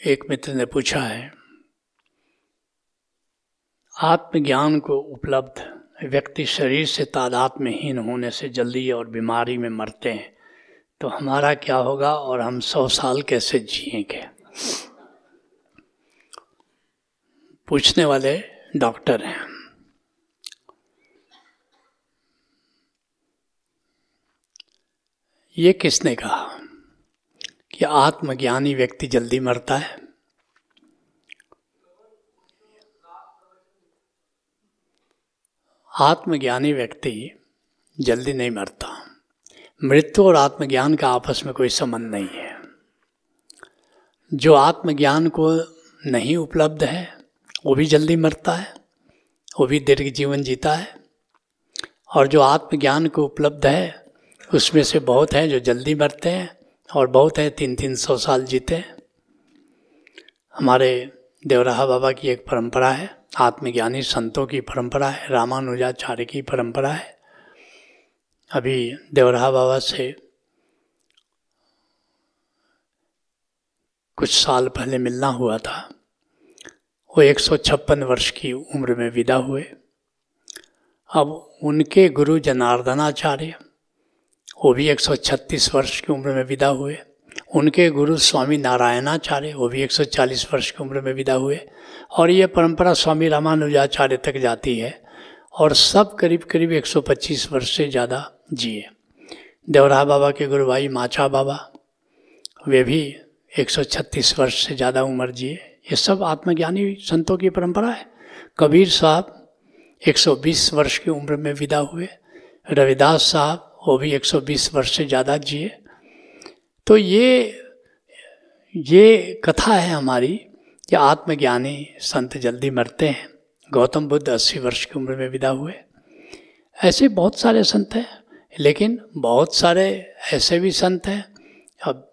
एक मित्र ने पूछा है, आत्मज्ञान को उपलब्ध व्यक्ति शरीर से तादाद में हीन होने से जल्दी और बीमारी में मरते हैं तो हमारा क्या होगा और हम सौ साल कैसे जिएँगे? पूछने वाले डॉक्टर हैं, ये किसने कहा? कि आत्मज्ञानी व्यक्ति जल्दी मरता है। आत्मज्ञानी व्यक्ति जल्दी नहीं मरता। मृत्यु और आत्मज्ञान का आपस में कोई संबंध नहीं है। जो आत्मज्ञान को नहीं उपलब्ध है, वो भी जल्दी मरता है, वो भी दीर्घ जीवन जीता है। और जो आत्मज्ञान को उपलब्ध है, उसमें से बहुत हैं जो जल्दी मरते हैं। और बहुत हैं तीन तीन सौ साल जीते हमारे देवराहा बाबा की एक परंपरा है, आत्मज्ञानी संतों की परंपरा है, रामानुजाचार्य की परंपरा है। अभी देवराहा बाबा से कुछ साल पहले मिलना हुआ था। वो एक सौ छप्पन वर्ष की उम्र में विदा हुए। अब उनके गुरु जनार्दनाचार्य वो भी 136 वर्ष की उम्र में विदा हुए। उनके गुरु स्वामी नारायणाचार्य, वो भी 140 वर्ष की उम्र में विदा हुए। और ये परंपरा स्वामी रामानुजाचार्य तक जाती है और सब करीब करीब 125 वर्ष से ज़्यादा जिए। देवरा बाबा के गुरु भाई माचा बाबा, वे भी 136 वर्ष से ज़्यादा उम्र जिए। ये सब आत्मज्ञानी संतों की परंपरा है। कबीर साहब 120 वर्ष की उम्र में विदा हुए। रविदास साहब वो भी 120 वर्ष से ज़्यादा जिए। तो ये ये कथा है हमारी कि आत्मज्ञानी संत जल्दी मरते हैं। गौतम बुद्ध 80 वर्ष की उम्र में विदा हुए। ऐसे बहुत सारे संत हैं, लेकिन बहुत सारे ऐसे भी संत हैं। अब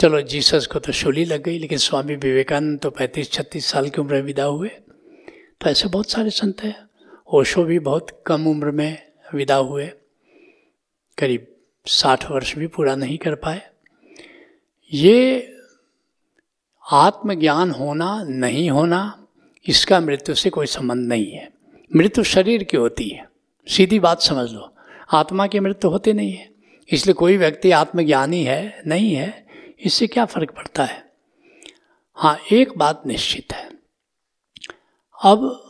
चलो जीसस को तो शोली लग गई, लेकिन स्वामी विवेकानंद तो पैंतीस, छत्तीस साल की उम्र में विदा हुए। तो ऐसे बहुत सारे संत हैं, ओशो भी बहुत कम उम्र में विदा हुए। करीब साठ वर्ष भी पूरा नहीं कर पाए। ये आत्मज्ञान होना नहीं होना, इसका मृत्यु से कोई संबंध नहीं है। मृत्यु शरीर की होती है। सीधी बात समझ लो, आत्मा की मृत्यु होती नहीं है। इसलिए कोई व्यक्ति आत्मज्ञानी है, नहीं है, इससे क्या फ़र्क पड़ता है? हाँ एक बात निश्चित है। अब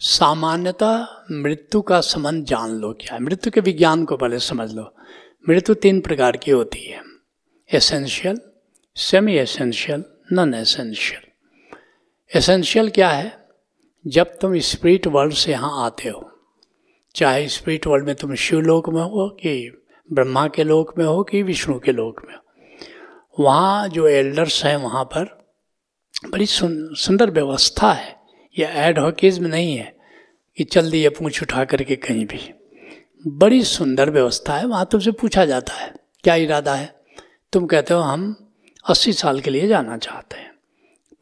सामान्यतः मृत्यु का संबंध जान लो क्या? मृत्यु के विज्ञान को पहले समझ लो। मृत्यु तीन प्रकार की होती है। Essential semi essential non essential essential क्या है? जब तुम स्पिरिट वर्ल्ड से यहाँ आते हो, चाहे स्पिरिट वर्ल्ड में तुम शिवलोक में हो कि ब्रह्मा के लोक में हो कि विष्णु के लोक में हो, वहाँ जो एल्डर्स हैं वहाँ पर बड़ी सुंदर व्यवस्था है। ये एड नहीं है कि चल दिए पूछ उठा करके कहीं भी। बड़ी सुंदर व्यवस्था है, वहाँ तुमसे पूछा जाता है, क्या इरादा है? तुम कहते हो, हम अस्सी साल के लिए जाना चाहते हैं।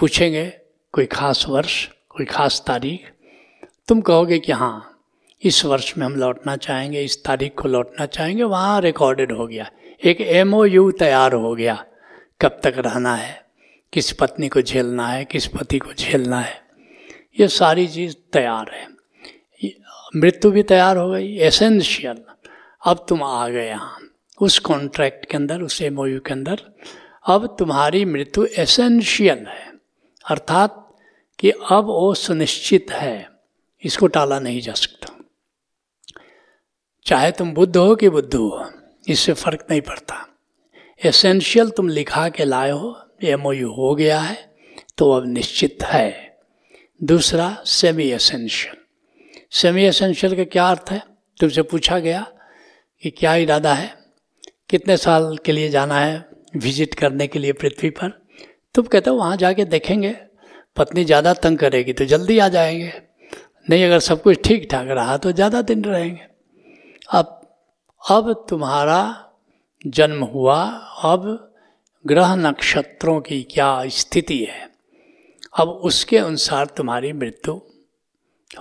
पूछेंगे, कोई खास वर्ष, कोई खास तारीख? तुम कहोगे कि हाँ इस वर्ष में हम लौटना चाहेंगे, इस तारीख को लौटना चाहेंगे। वहाँ रिकॉर्डेड हो गया। एक एमओयू तैयार हो गया। कब तक रहना है? किस पत्नी को झेलना है? किस पति को झेलना है? ये सारी चीज़ तैयार है। मृत्यु भी तैयार हो गई एसेंशियल अब तुम आ गए यहाँ। उस कॉन्ट्रैक्ट के अंदर, उस एमओयू के अंदर, अब तुम्हारी मृत्यु एसेंशियल है। अर्थात कि अब वो सुनिश्चित है। इसको टाला नहीं जा सकता। चाहे तुम बुद्ध हो कि बुद्ध हो, इससे फ़र्क नहीं पड़ता। एसेंशियल तुम लिखा के लाए हो एमओयू हो गया है तो अब निश्चित है। दूसरा सेमी एसेंशियल सेमी एसेंशियल का क्या अर्थ है? तुमसे पूछा गया कि क्या इरादा है? कितने साल के लिए जाना है? विज़िट करने के लिए पृथ्वी पर? तुम कहते हो, वहाँ जाके देखेंगे। पत्नी ज़्यादा तंग करेगी तो जल्दी आ जाएँगे। नहीं, अगर सब कुछ ठीक ठाक रहा तो ज़्यादा दिन रहेंगे। अब अब तुम्हारा जन्म हुआ। अब ग्रह नक्षत्रों की क्या स्थिति है? अब उसके अनुसार तुम्हारी मृत्यु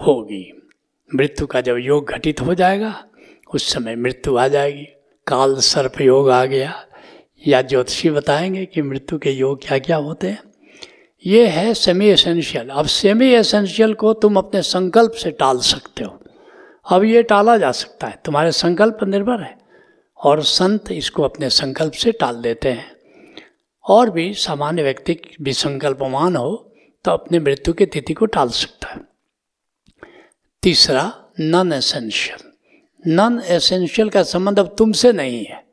होगी। मृत्यु का जब योग घटित हो जाएगा, उस समय मृत्यु आ जाएगी। काल सर्प योग आ गया। या ज्योतिषी बताएँगे कि मृत्यु के योग क्या क्या होते हैं। ये है सेमी एसेंशियल अब सेमी एसेंशियल को तुम अपने संकल्प से टाल सकते हो। अब ये टाला जा सकता है। तुम्हारे संकल्प पर निर्भर है और संत इसको अपने संकल्प से टाल देते हैं। और भी सामान्य व्यक्ति भी संकल्पमान हो तो अपने मृत्यु की तिथि को टाल सकता है। तीसरा नॉन एसेंशियल नॉन एसेंशियल का संबंध अब तुमसे नहीं है।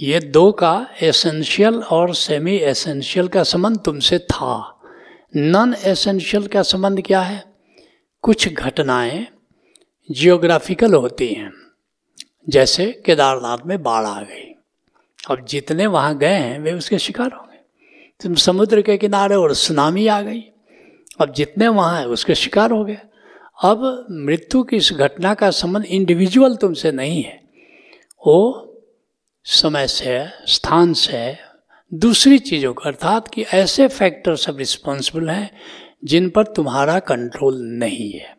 ये दो का एसेंशियल और सेमी एसेंशियल का संबंध तुमसे था। नॉन एसेंशियल का संबंध क्या है? कुछ घटनाएँ जियोग्राफिकल होती हैं। जैसे केदारनाथ में बाढ़ आ गई। अब जितने वहाँ गए हैं, वे उसके शिकार हो तुम समुद्र के किनारे और सुनामी आ गई। अब जितने वहाँ हैं, उसके शिकार हो गए। अब मृत्यु की इस घटना का संबंध इंडिविजुअल तुमसे नहीं है। वो समय से, स्थान से, दूसरी चीज़ों का अर्थात कि ऐसे फैक्टर सब रिस्पॉन्सिबल हैं, जिन पर तुम्हारा कंट्रोल नहीं है।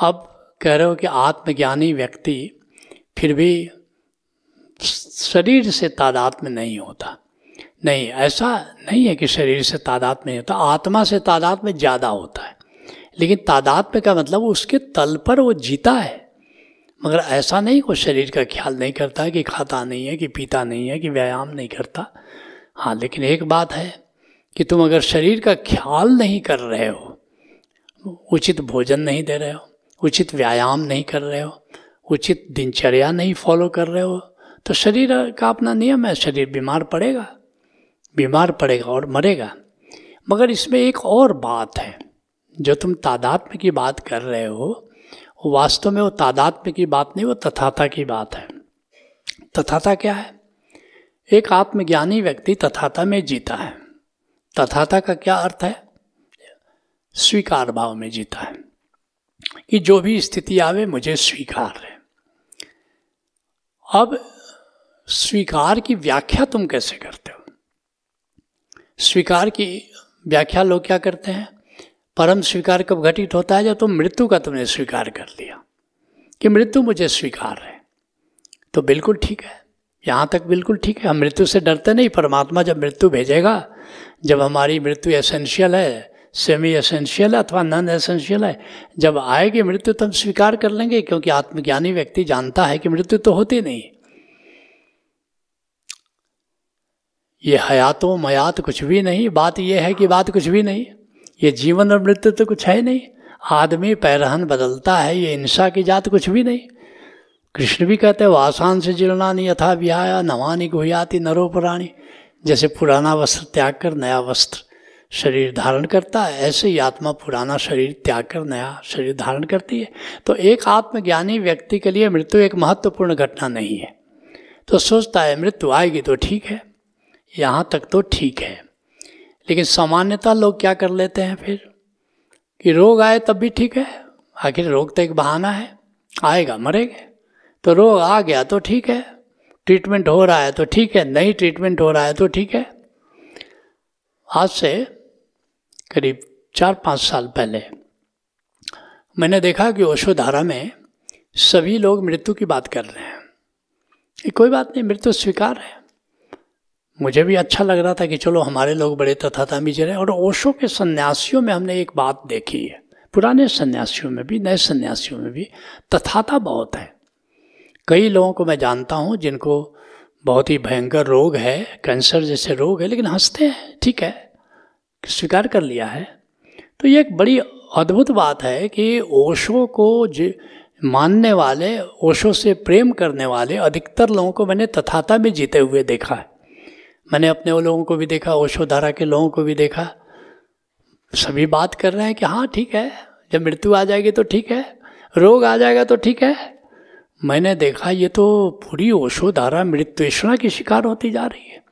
अब कह रहे हो कि आत्मज्ञानी व्यक्ति फिर भी शरीर से तादाद में नहीं होता। नहीं, ऐसा नहीं है कि शरीर से तादाद में होता, आत्मा से तादाद में ज़्यादा होता है। लेकिन तादाद में का मतलब उसके तल पर वो जीता है। मगर ऐसा नहीं वो शरीर का ख्याल नहीं करता कि खाता नहीं है, कि पीता नहीं है, कि व्यायाम नहीं करता। हाँ लेकिन एक बात है कि तुम अगर शरीर का ख्याल नहीं कर रहे हो, उचित भोजन नहीं दे रहे हो, उचित व्यायाम नहीं कर रहे हो, उचित दिनचर्या नहीं फॉलो कर रहे हो तो शरीर का अपना नियम है, शरीर बीमार पड़ेगा। बीमार पड़ेगा और मरेगा। मगर इसमें एक और बात है, जो तुम तादात्म्य की बात कर रहे हो वास्तव में वो तादात्म्य की बात नहीं, वो तथाता की बात है। तथाता क्या है? एक आत्मज्ञानी व्यक्ति तथाता में जीता है। तथाता का क्या अर्थ है? स्वीकार भाव में जीता है। कि जो भी स्थिति आवे, मुझे स्वीकार है। अब स्वीकार की व्याख्या तुम कैसे करते हो? स्वीकार की व्याख्या लोग क्या करते हैं? परम स्वीकार कब घटित होता है जब तुम मृत्यु का तुमने स्वीकार कर लिया, कि मृत्यु मुझे स्वीकार है। तो बिल्कुल ठीक है। यहाँ तक बिल्कुल ठीक है। हम मृत्यु से डरते नहीं। परमात्मा जब मृत्यु भेजेगा, जब हमारी मृत्यु एसेंशियल है सेमी एसेंशियल अथवा नॉन एसेंशियल है, जब आएगी मृत्यु तो हम स्वीकार कर लेंगे, क्योंकि आत्मज्ञानी व्यक्ति जानता है कि मृत्यु तो होती नहीं। ये हयातो, मयात कुछ भी नहीं, बात यह है कि बात कुछ भी नहीं। ये जीवन और मृत्यु तो कुछ है नहीं। आदमी पैरहन बदलता है, ये हिंसा की जात कुछ भी नहीं। कृष्ण भी कहते हैं वासान से नहीं, यथा विहाया नवानी गुहियाती नरोपराणी जैसे पुराना वस्त्र त्याग कर नया वस्त्र शरीर धारण करता है, ऐसे ही आत्मा पुराना शरीर त्याग कर नया शरीर धारण करती है। तो एक आत्मज्ञानी व्यक्ति के लिए मृत्यु एक महत्वपूर्ण घटना नहीं है। तो सोचता है, मृत्यु आएगी तो ठीक है। यहाँ तक तो ठीक है। लेकिन सामान्यता लोग क्या कर लेते हैं फिर? कि रोग आए तब भी ठीक है? आखिर रोग तो एक बहाना है। आएगा, मरेंगे। तो रोग आ गया तो ठीक है। ट्रीटमेंट हो रहा है तो ठीक है। नहीं ट्रीटमेंट हो रहा है तो ठीक है। आज से करीब चार पाँच साल पहले मैंने देखा कि ओशोधारा में सभी लोग मृत्यु की बात कर रहे हैं। कोई बात नहीं, मृत्यु स्वीकार है। मुझे भी अच्छा लग रहा था कि चलो हमारे लोग बड़े तथाता भी रहे और ओशो के सन्यासियों में हमने एक बात देखी है। पुराने सन्यासियों में भी, नए सन्यासियों में भी तथाता बहुत है। कई लोगों को मैं जानता हूँ जिनको बहुत ही भयंकर रोग है, कैंसर जैसे रोग है, लेकिन हँसते हैं, ठीक है, स्वीकार कर लिया है। तो ये एक बड़ी अद्भुत बात है कि ओशो को मानने वाले, ओशो से प्रेम करने वाले अधिकतर लोगों को मैंने तथाता में जीते हुए देखा है। मैंने अपने वो लोगों को भी देखा, ओशोधारा के लोगों को भी देखा। सभी बात कर रहे हैं कि हाँ ठीक है, जब मृत्यु आ जाएगी तो ठीक है, रोग आ जाएगा तो ठीक है। मैंने देखा, ये तो पूरी ओशोधारा मृत्युषणा की शिकार होती जा रही है।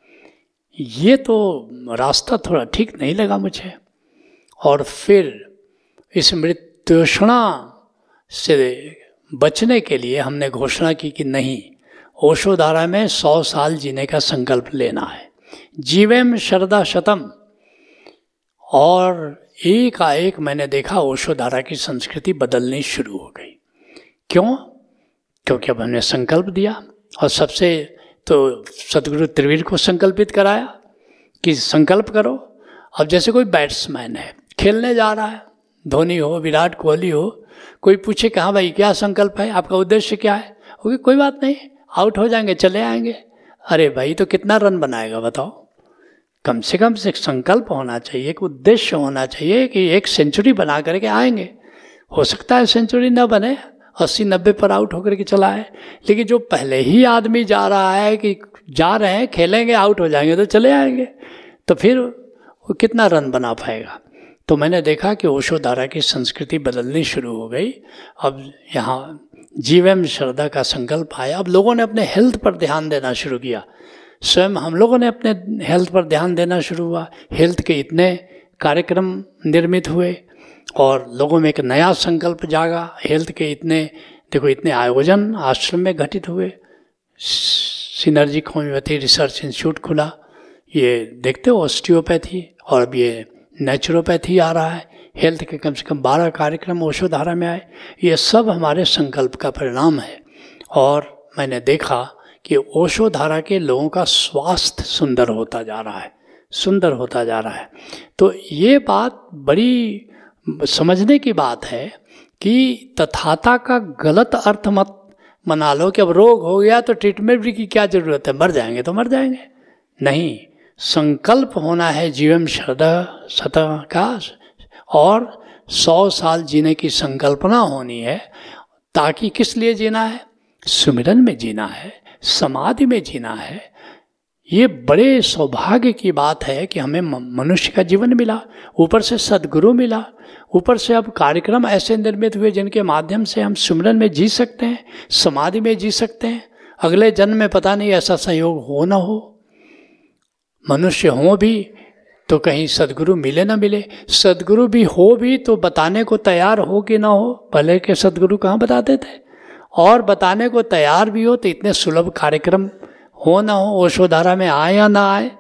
ये तो रास्ता थोड़ा ठीक नहीं लगा मुझे। और फिर इस मृत्युषणा से बचने के लिए हमने घोषणा की कि नहीं, ओशोधारा में सौ साल जीने का संकल्प लेना है। जीवेम शरदा शतम। और एक आएक मैंने देखा ओशोधारा की संस्कृति बदलनी शुरू हो गई। क्यों? क्योंकि अब हमने संकल्प दिया और सबसे तो सदगुरु त्रिवीर को संकल्पित कराया कि संकल्प करो। अब जैसे कोई बैट्समैन है, खेलने जा रहा है, धोनी हो, विराट कोहली हो, कोई पूछे कि हाँ भाई, क्या संकल्प है? आपका उद्देश्य क्या है? ओके कोई बात नहीं, आउट हो जाएँगे, चले आएँगे। अरे भाई तो कितना रन बनाएगा, बताओ। कम से कम से संकल्प होना चाहिए, एक उद्देश्य होना चाहिए कि एक सेंचुरी बना करके आएँगे। हो सकता है सेंचुरी ना बने, अस्सी नब्बे पर आउट होकर के चला है लेकिन जो पहले ही आदमी जा रहा है कि जा रहे हैं, खेलेंगे आउट हो जाएँगे तो चले आएँगे। तो फिर वो कितना रन बना पाएगा? तो मैंने देखा कि ओशो धारा की संस्कृति बदलनी शुरू हो गई। अब यहाँ जीवम श्रद्धा का संकल्प आया। अब लोगों ने अपने हेल्थ पर ध्यान देना शुरू किया। स्वयं हम लोगों ने अपने हेल्थ पर ध्यान देना शुरू हुआ। हेल्थ के इतने कार्यक्रम निर्मित हुए और लोगों में एक नया संकल्प जागा। हेल्थ के इतने, देखो, इतने आयोजन आश्रम में घटित हुए। सिनर्जिक होम्योपैथी रिसर्च इंस्टीट्यूट खुला। ये देखते हो ऑस्टियोपैथी और अब ये नेचुरोपैथी आ रहा है। हेल्थ के कम से कम बारह कार्यक्रम ओशोधारा में आए। ये सब हमारे संकल्प का परिणाम है। और मैंने देखा कि ओशोधारा के लोगों का स्वास्थ्य सुंदर होता जा रहा है, सुंदर होता जा रहा है। तो ये बात बड़ी समझने की बात है कि तथाता का गलत अर्थ मत मना लो कि अब रोग हो गया तो ट्रीटमेंट की क्या ज़रूरत है, मर जाएँगे तो मर जाएँगे। नहीं, संकल्प होना है जीवन श्रद्धा सतह का और सौ साल जीने की संकल्पना होनी है ताकि किस लिए जीना है? सुमिरन में जीना है। समाधि में जीना है, ये बड़े सौभाग्य की बात है कि हमें मनुष्य का जीवन मिला, ऊपर से सदगुरु मिला, ऊपर से अब कार्यक्रम ऐसे निर्मित हुए जिनके माध्यम से हम सुमरन में जी सकते हैं, समाधि में जी सकते हैं, अगले जन्म में पता नहीं ऐसा संयोग हो ना हो। मनुष्य हो भी तो कहीं सदगुरु मिले ना मिले, सदगुरु भी हो भी तो बताने को तैयार हो कि ना हो पहले के सदगुरु कहाँ बताते थे और बताने को तैयार भी हो तो इतने सुलभ कार्यक्रम हो ना हो, ओशोधारा में आए या ना आए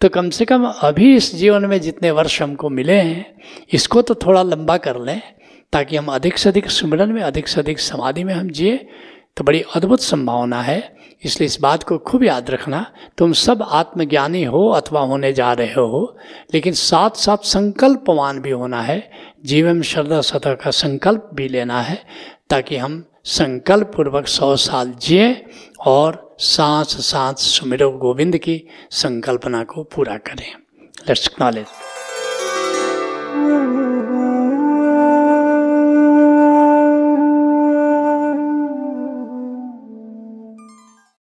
तो कम से कम अभी इस जीवन में जितने वर्ष हमको मिले हैं, इसको तो थोड़ा लंबा कर लें, ताकि हम अधिक से अधिक सुमिरन में, अधिक से अधिक समाधि में हम जिए तो बड़ी अद्भुत संभावना है। इसलिए इस बात को खूब याद रखना, तुम सब आत्मज्ञानी हो अथवा होने जा रहे हो, लेकिन साथ साथ संकल्पवान भी होना है जीवन श्रद्धा सतह का संकल्प भी लेना है, ताकि हम संकल्प पूर्वक सौ साल जिए और सांस सांस सुमिरो गोविंद की संकल्पना को पूरा करें। Let's knowledge